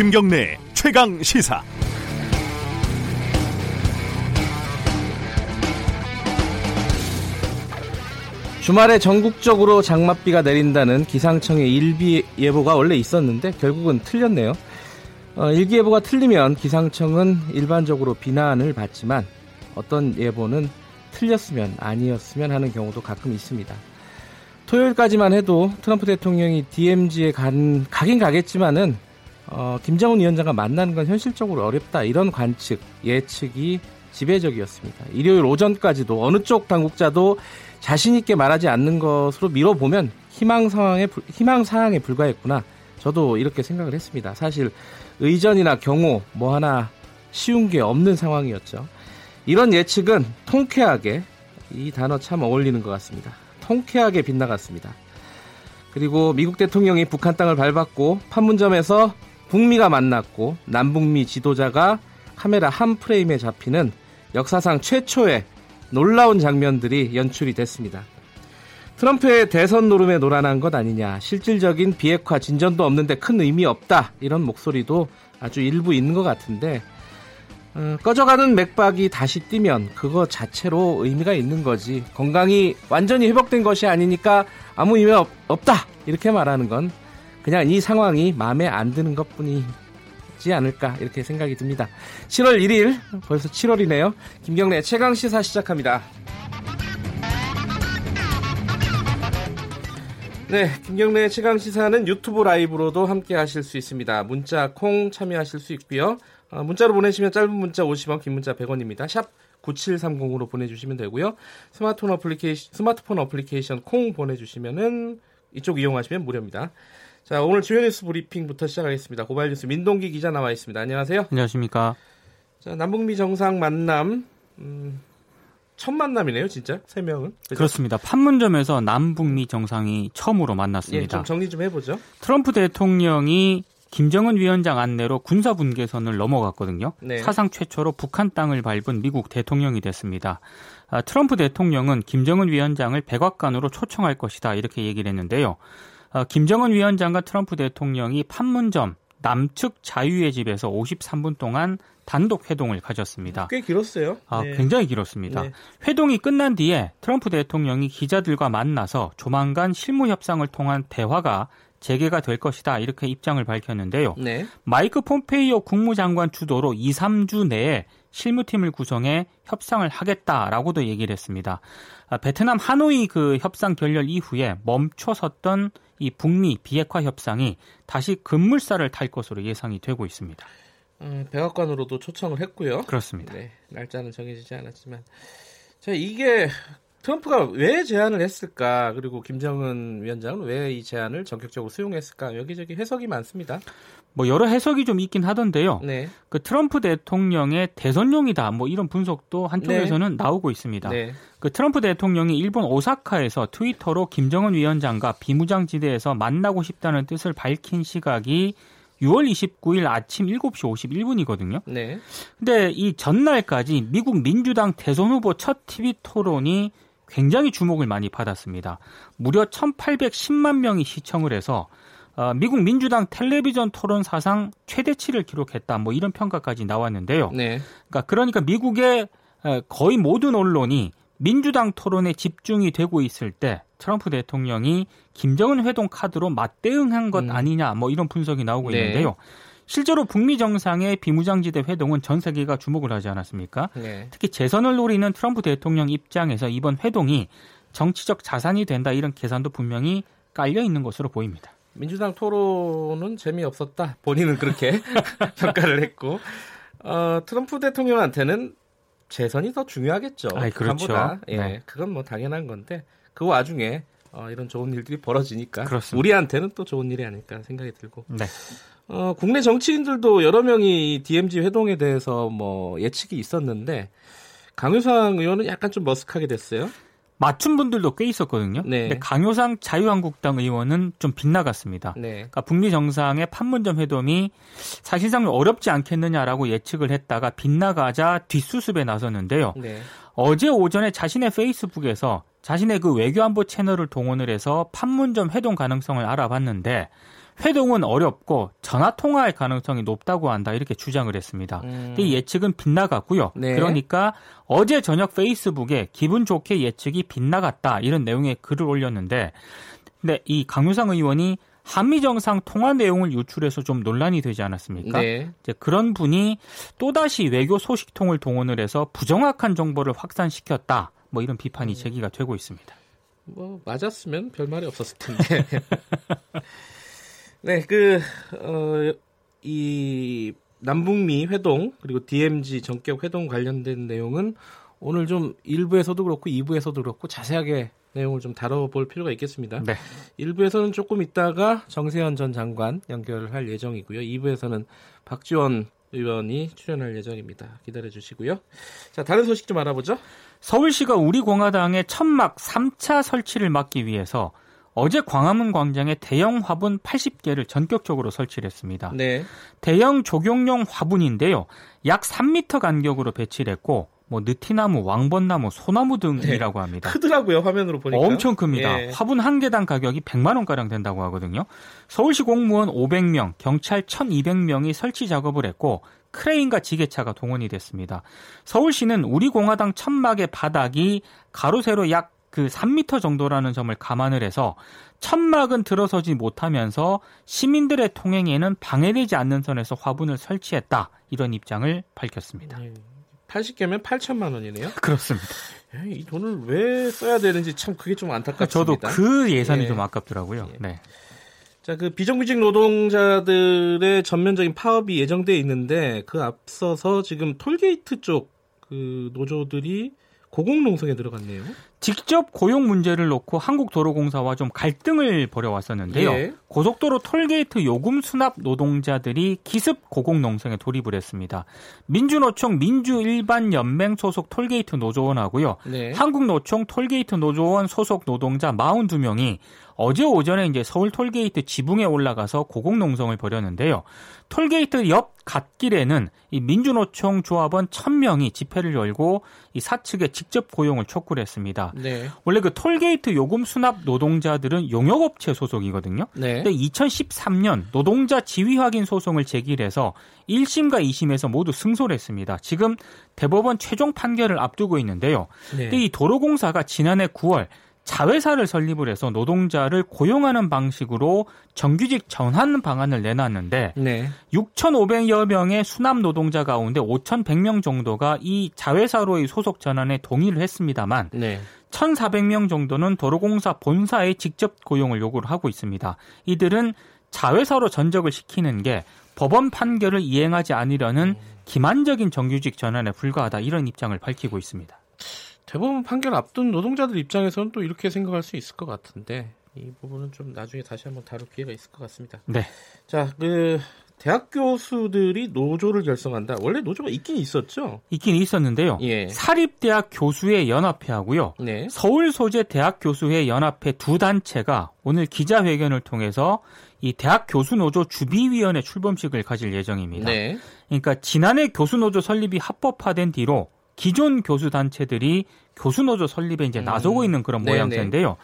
김경래 최강 시사. 주말에 전국적으로 장맛비가 내린다는 기상청의 일비 예보가 원래 있었는데 결국은 틀렸네요. 어, 일기예보가 틀리면 기상청은 일반적으로 비난을 받지만 어떤 예보는 틀렸으면 아니었으면 하는 경우도 가끔 있습니다. 토요일까지만 해도 트럼프 대통령이 DMZ에 간, 가긴 가겠지만은 어, 김정은 위원장과 만나는 건 현실적으로 어렵다 이런 관측 예측이 지배적이었습니다. 일요일 오전까지도 어느 쪽 당국자도 자신 있게 말하지 않는 것으로 미뤄보면 희망 상황에 희망 사항에 불과했구나. 저도 이렇게 생각을 했습니다. 사실 의전이나 경호 뭐 하나 쉬운 게 없는 상황이었죠. 이런 예측은 통쾌하게 이 단어 참 어울리는 것 같습니다. 통쾌하게 빗나갔습니다. 그리고 미국 대통령이 북한 땅을 밟았고 판문점에서 북미가 만났고 남북미 지도자가 카메라 한 프레임에 잡히는 역사상 최초의 놀라운 장면들이 연출이 됐습니다. 트럼프의 대선 노름에 놀아난 것 아니냐, 실질적인 비핵화 진전도 없는데 큰 의미 없다 이런 목소리도 아주 일부 있는 것 같은데 어, 꺼져가는 맥박이 다시 뛰면 그거 자체로 의미가 있는 거지 건강이 완전히 회복된 것이 아니니까 아무 의미 없, 없다 이렇게 말하는 건 그냥 이 상황이 마음에 안 드는 것 뿐이지 않을까 이렇게 생각이 듭니다. 7월 1일 벌써 7월이네요. 김경래 최강 시사 시작합니다. 네, 김경래 최강 시사는 유튜브 라이브로도 함께 하실 수 있습니다. 문자 콩 참여하실 수 있고요. 어, 문자로 보내시면 짧은 문자 50원, 긴 문자 100원입니다. 샵 9730으로 보내주시면 되고요. 스마트폰 어플리케이션, 스마트폰 어플리케이션 콩 보내주시면은 이쪽 이용하시면 무료입니다. 자, 오늘 주요 뉴스 브리핑부터 시작하겠습니다. 고발 뉴스 민동기 기자 나와 있습니다. 안녕하세요. 안녕하십니까. 자, 남북미 정상 만남, 음, 첫 만남이네요, 진짜 세 명은. 그죠? 그렇습니다 판문점에서 남북미 정상이 처음으로 만났습니다. 예, 좀 정리 좀 해보죠. 트럼프 대통령이 김정은 위원장 안내로 군사 분계선을 넘어갔거든요. 네. 사상 최초로 북한 땅을 밟은 미국 대통령이 됐습니다. 아, 트럼프 대통령은 김정은 위원장을 백악관으로 초청할 것이다 이렇게 얘기를 했는데요. 아, 김정은 위원장과 트럼프 대통령이 판문점 남측 자유의 집에서 53분 동안 단독 회동을 가졌습니다. 꽤 길었어요. 아, 네. 굉장히 길었습니다. 네. 회동이 끝난 뒤에 트럼프 대통령이 기자들과 만나서 조만간 실무 협상을 통한 대화가 재개가 될 것이다 이렇게 입장을 밝혔는데요. 네. 마이크 폼페이오 국무장관 주도로 2, 3주 내에 실무팀을 구성해 협상을 하겠다라고도 얘기를 했습니다. 아, 베트남 하노이 그 협상 결렬 이후에 멈춰섰던 이 북미 비핵화 협상이 다시 급물살을 탈 것으로 예상이 되고 있습니다. 음, 백악관으로도 초청을 했고요. 그렇습니다. 네, 날짜는 정해지지 않았지만 자 이게 트럼프가 왜 제안을 했을까 그리고 김정은 위원장은 왜 이 제안을 전격적으로 수용했을까 여기저기 해석이 많습니다. 뭐 여러 해석이 좀 있긴 하던데요. 네. 그 트럼프 대통령의 대선용이다 뭐 이런 분석도 한쪽에서는 네. 나오고 있습니다. 네. 그 트럼프 대통령이 일본 오사카에서 트위터로 김정은 위원장과 비무장지대에서 만나고 싶다는 뜻을 밝힌 시각이 6월 29일 아침 7시 51분이거든요. 네. 근데 이 전날까지 미국 민주당 대선 후보 첫 TV 토론이 굉장히 주목을 많이 받았습니다. 무려 1,810만 명이 시청을 해서 어, 미국 민주당 텔레비전 토론 사상 최대치를 기록했다. 뭐 이런 평가까지 나왔는데요. 네. 그러니까 그러니까 미국의 거의 모든 언론이 민주당 토론에 집중이 되고 있을 때 트럼프 대통령이 김정은 회동 카드로 맞대응한 것 음. 아니냐 뭐 이런 분석이 나오고 네. 있는데요. 실제로 북미 정상의 비무장지대 회동은 전 세계가 주목을 하지 않았습니까? 네. 특히 재선을 노리는 트럼프 대통령 입장에서 이번 회동이 정치적 자산이 된다 이런 계산도 분명히 깔려 있는 것으로 보입니다. 민주당 토론은 재미없었다. 본인은 그렇게 평가를 했고 어, 트럼프 대통령한테는 재선이 더 중요하겠죠. 아, 그렇죠. 예, 네. 그건 뭐 당연한 건데 그 와중에 어, 이런 좋은 일들이 벌어지니까 그렇습니다. 우리한테는 또 좋은 일이 아닐까 생각이 들고. 네. 어, 국내 정치인들도 여러 명이 DMZ 회동에 대해서 뭐 예측이 있었는데 강효상 의원은 약간 좀 머쓱하게 됐어요. 맞춘 분들도 꽤 있었거든요. 네. 근데 강효상 자유한국당 의원은 좀 빗나갔습니다. 네. 그러니까 북미 정상의 판문점 회동이 사실상 어렵지 않겠느냐라고 예측을 했다가 빗나가자 뒷수습에 나섰는데요. 네. 어제 오전에 자신의 페이스북에서 자신의 그 외교안보 채널을 동원을 해서 판문점 회동 가능성을 알아봤는데 회동은 어렵고 전화 통화할 가능성이 높다고 한다 이렇게 주장을 했습니다. 음. 이 예측은 빗나갔고요. 네. 그러니까 어제 저녁 페이스북에 기분 좋게 예측이 빗나갔다 이런 내용의 글을 올렸는데 근데 이 강유상 의원이 한미 정상 통화 내용을 유출해서 좀 논란이 되지 않았습니까? 네. 이제 그런 분이 또다시 외교 소식통을 동원을 해서 부정확한 정보를 확산시켰다. 뭐 이런 비판이 음. 제기가 되고 있습니다. 뭐 맞았으면 별 말이 없었을 텐데. 네, 그 어, 이 남북미 회동 그리고 DMZ 전격 회동 관련된 내용은 오늘 좀 1부에서도 그렇고 2부에서도 그렇고 자세하게 내용을 좀 다뤄볼 필요가 있겠습니다. 네. 1부에서는 조금 있다가 정세현 전 장관 연결할 예정이고요. 2부에서는 박지원 의원이 출연할 예정입니다. 기다려 주시고요. 자, 다른 소식 좀 알아보죠. 서울시가 우리공화당의 천막 3차 설치를 막기 위해서 어제 광화문 광장에 대형 화분 80개를 전격적으로 설치를 했습니다. 네. 대형 조경용 화분인데요. 약 3m 간격으로 배치를 했고 뭐 느티나무, 왕벚나무, 소나무 등이라고 네. 합니다. 크더라고요 화면으로 보니까. 엄청 큽니다. 예. 화분 한 개당 가격이 100만 원 가량 된다고 하거든요. 서울시 공무원 500명, 경찰 1,200명이 설치 작업을 했고 크레인과 지게차가 동원이 됐습니다. 서울시는 우리 공화당 천막의 바닥이 가로 세로 약 그 3m 정도라는 점을 감안을 해서 천막은 들어서지 못하면서 시민들의 통행에는 방해되지 않는 선에서 화분을 설치했다 이런 입장을 밝혔습니다. 네. 80개면 8천만 원이네요. 그렇습니다. 이 돈을 왜 써야 되는지 참 그게 좀 안타깝습니다. 저도 그 예산이 예. 좀 아깝더라고요. 예. 네. 자, 그 비정규직 노동자들의 전면적인 파업이 예정돼 있는데 그 앞서서 지금 톨게이트 쪽 그 노조들이 고공농성에 들어갔네요. 직접 고용 문제를 놓고 한국도로공사와 좀 갈등을 벌여왔었는데요. 예. 고속도로 톨게이트 요금 수납 노동자들이 기습 고공농성에 돌입을 했습니다. 민주노총 민주일반연맹 소속 톨게이트 노조원하고요. 네. 한국노총 톨게이트 노조원 소속 노동자 42명이 어제 오전에 이제 서울 톨게이트 지붕에 올라가서 고공농성을 벌였는데요. 톨게이트 옆 갓길에는 이 민주노총 조합원 1000명이 집회를 열고 이 사측에 직접 고용을 촉구를 했습니다. 네. 원래 그 톨게이트 요금 수납 노동자들은 용역업체 소속이거든요. 네. 근데 2013년 노동자 지위 확인 소송을 제기해서 1심과 2심에서 모두 승소를 했습니다. 지금 대법원 최종 판결을 앞두고 있는데요. 네. 근데 이 도로공사가 지난해 9월 자회사를 설립을 해서 노동자를 고용하는 방식으로 정규직 전환 방안을 내놨는데 네. 6,500여 명의 수납 노동자 가운데 5,100명 정도가 이 자회사로의 소속 전환에 동의를 했습니다만 네. 1,400명 정도는 도로공사 본사에 직접 고용을 요구를 하고 있습니다. 이들은 자회사로 전적을 시키는 게 법원 판결을 이행하지 않으려는 기만적인 정규직 전환에 불과하다 이런 입장을 밝히고 있습니다. 대법원 판결 앞둔 노동자들 입장에서는 또 이렇게 생각할 수 있을 것 같은데 이 부분은 좀 나중에 다시 한번 다룰 기회가 있을 것 같습니다. 네. 자, 그 대학 교수들이 노조를 결성한다. 원래 노조가 있긴 있었죠. 있긴 있었는데요. 예. 사립대학 교수회 연합회하고요. 네. 서울 소재 대학 교수회 연합회 두 단체가 오늘 기자회견을 통해서 이 대학 교수 노조 주비위원회 출범식을 가질 예정입니다. 네. 그러니까 지난해 교수 노조 설립이 합법화된 뒤로 기존 교수 단체들이 교수 노조 설립에 이제 나서고 음. 있는 그런 모양새인데요.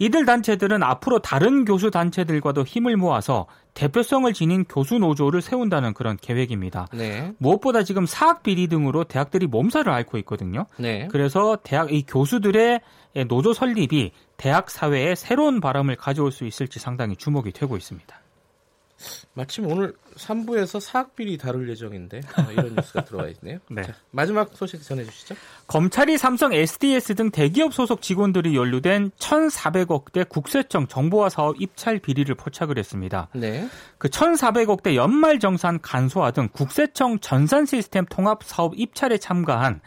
이들 단체들은 앞으로 다른 교수 단체들과도 힘을 모아서 대표성을 지닌 교수 노조를 세운다는 그런 계획입니다. 네. 무엇보다 지금 사학 비리 등으로 대학들이 몸살을 앓고 있거든요. 네. 그래서 대학 이 교수들의 노조 설립이 대학 사회에 새로운 바람을 가져올 수 있을지 상당히 주목이 되고 있습니다. 마침 오늘 3부에서 사학비리 다룰 예정인데 어, 이런 뉴스가 들어와 있네요. 네. 자, 마지막 소식 전해주시죠. 검찰이 삼성, SDS 등 대기업 소속 직원들이 연루된 1,400억대 국세청 정보화 사업 입찰 비리를 포착을 했습니다. 네. 그 1,400억대 연말 정산 간소화 등 국세청 전산 시스템 통합 사업 입찰에 참가한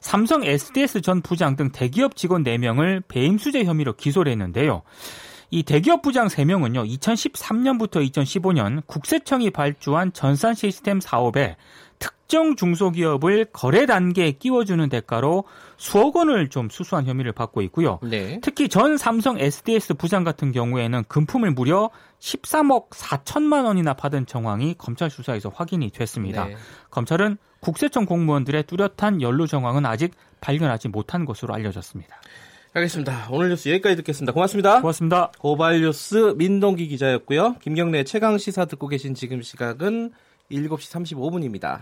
삼성 SDS 전 부장 등 대기업 직원 4명을 배임수재 혐의로 기소를 했는데요. 이 대기업 부장 3명은요, 2013년부터 2015년 국세청이 발주한 전산 시스템 사업에 특정 중소기업을 거래 단계에 끼워주는 대가로 수억 원을 좀 수수한 혐의를 받고 있고요. 네. 특히 전 삼성 SDS 부장 같은 경우에는 금품을 무려 13억 4천만 원이나 받은 정황이 검찰 수사에서 확인이 됐습니다. 네. 검찰은 국세청 공무원들의 뚜렷한 연루 정황은 아직 발견하지 못한 것으로 알려졌습니다. 알겠습니다. 오늘 뉴스 여기까지 듣겠습니다. 고맙습니다. 고맙습니다. 고발 뉴스 민동기 기자였고요. 김경래 최강 시사 듣고 계신 지금 시각은 7시 35분입니다.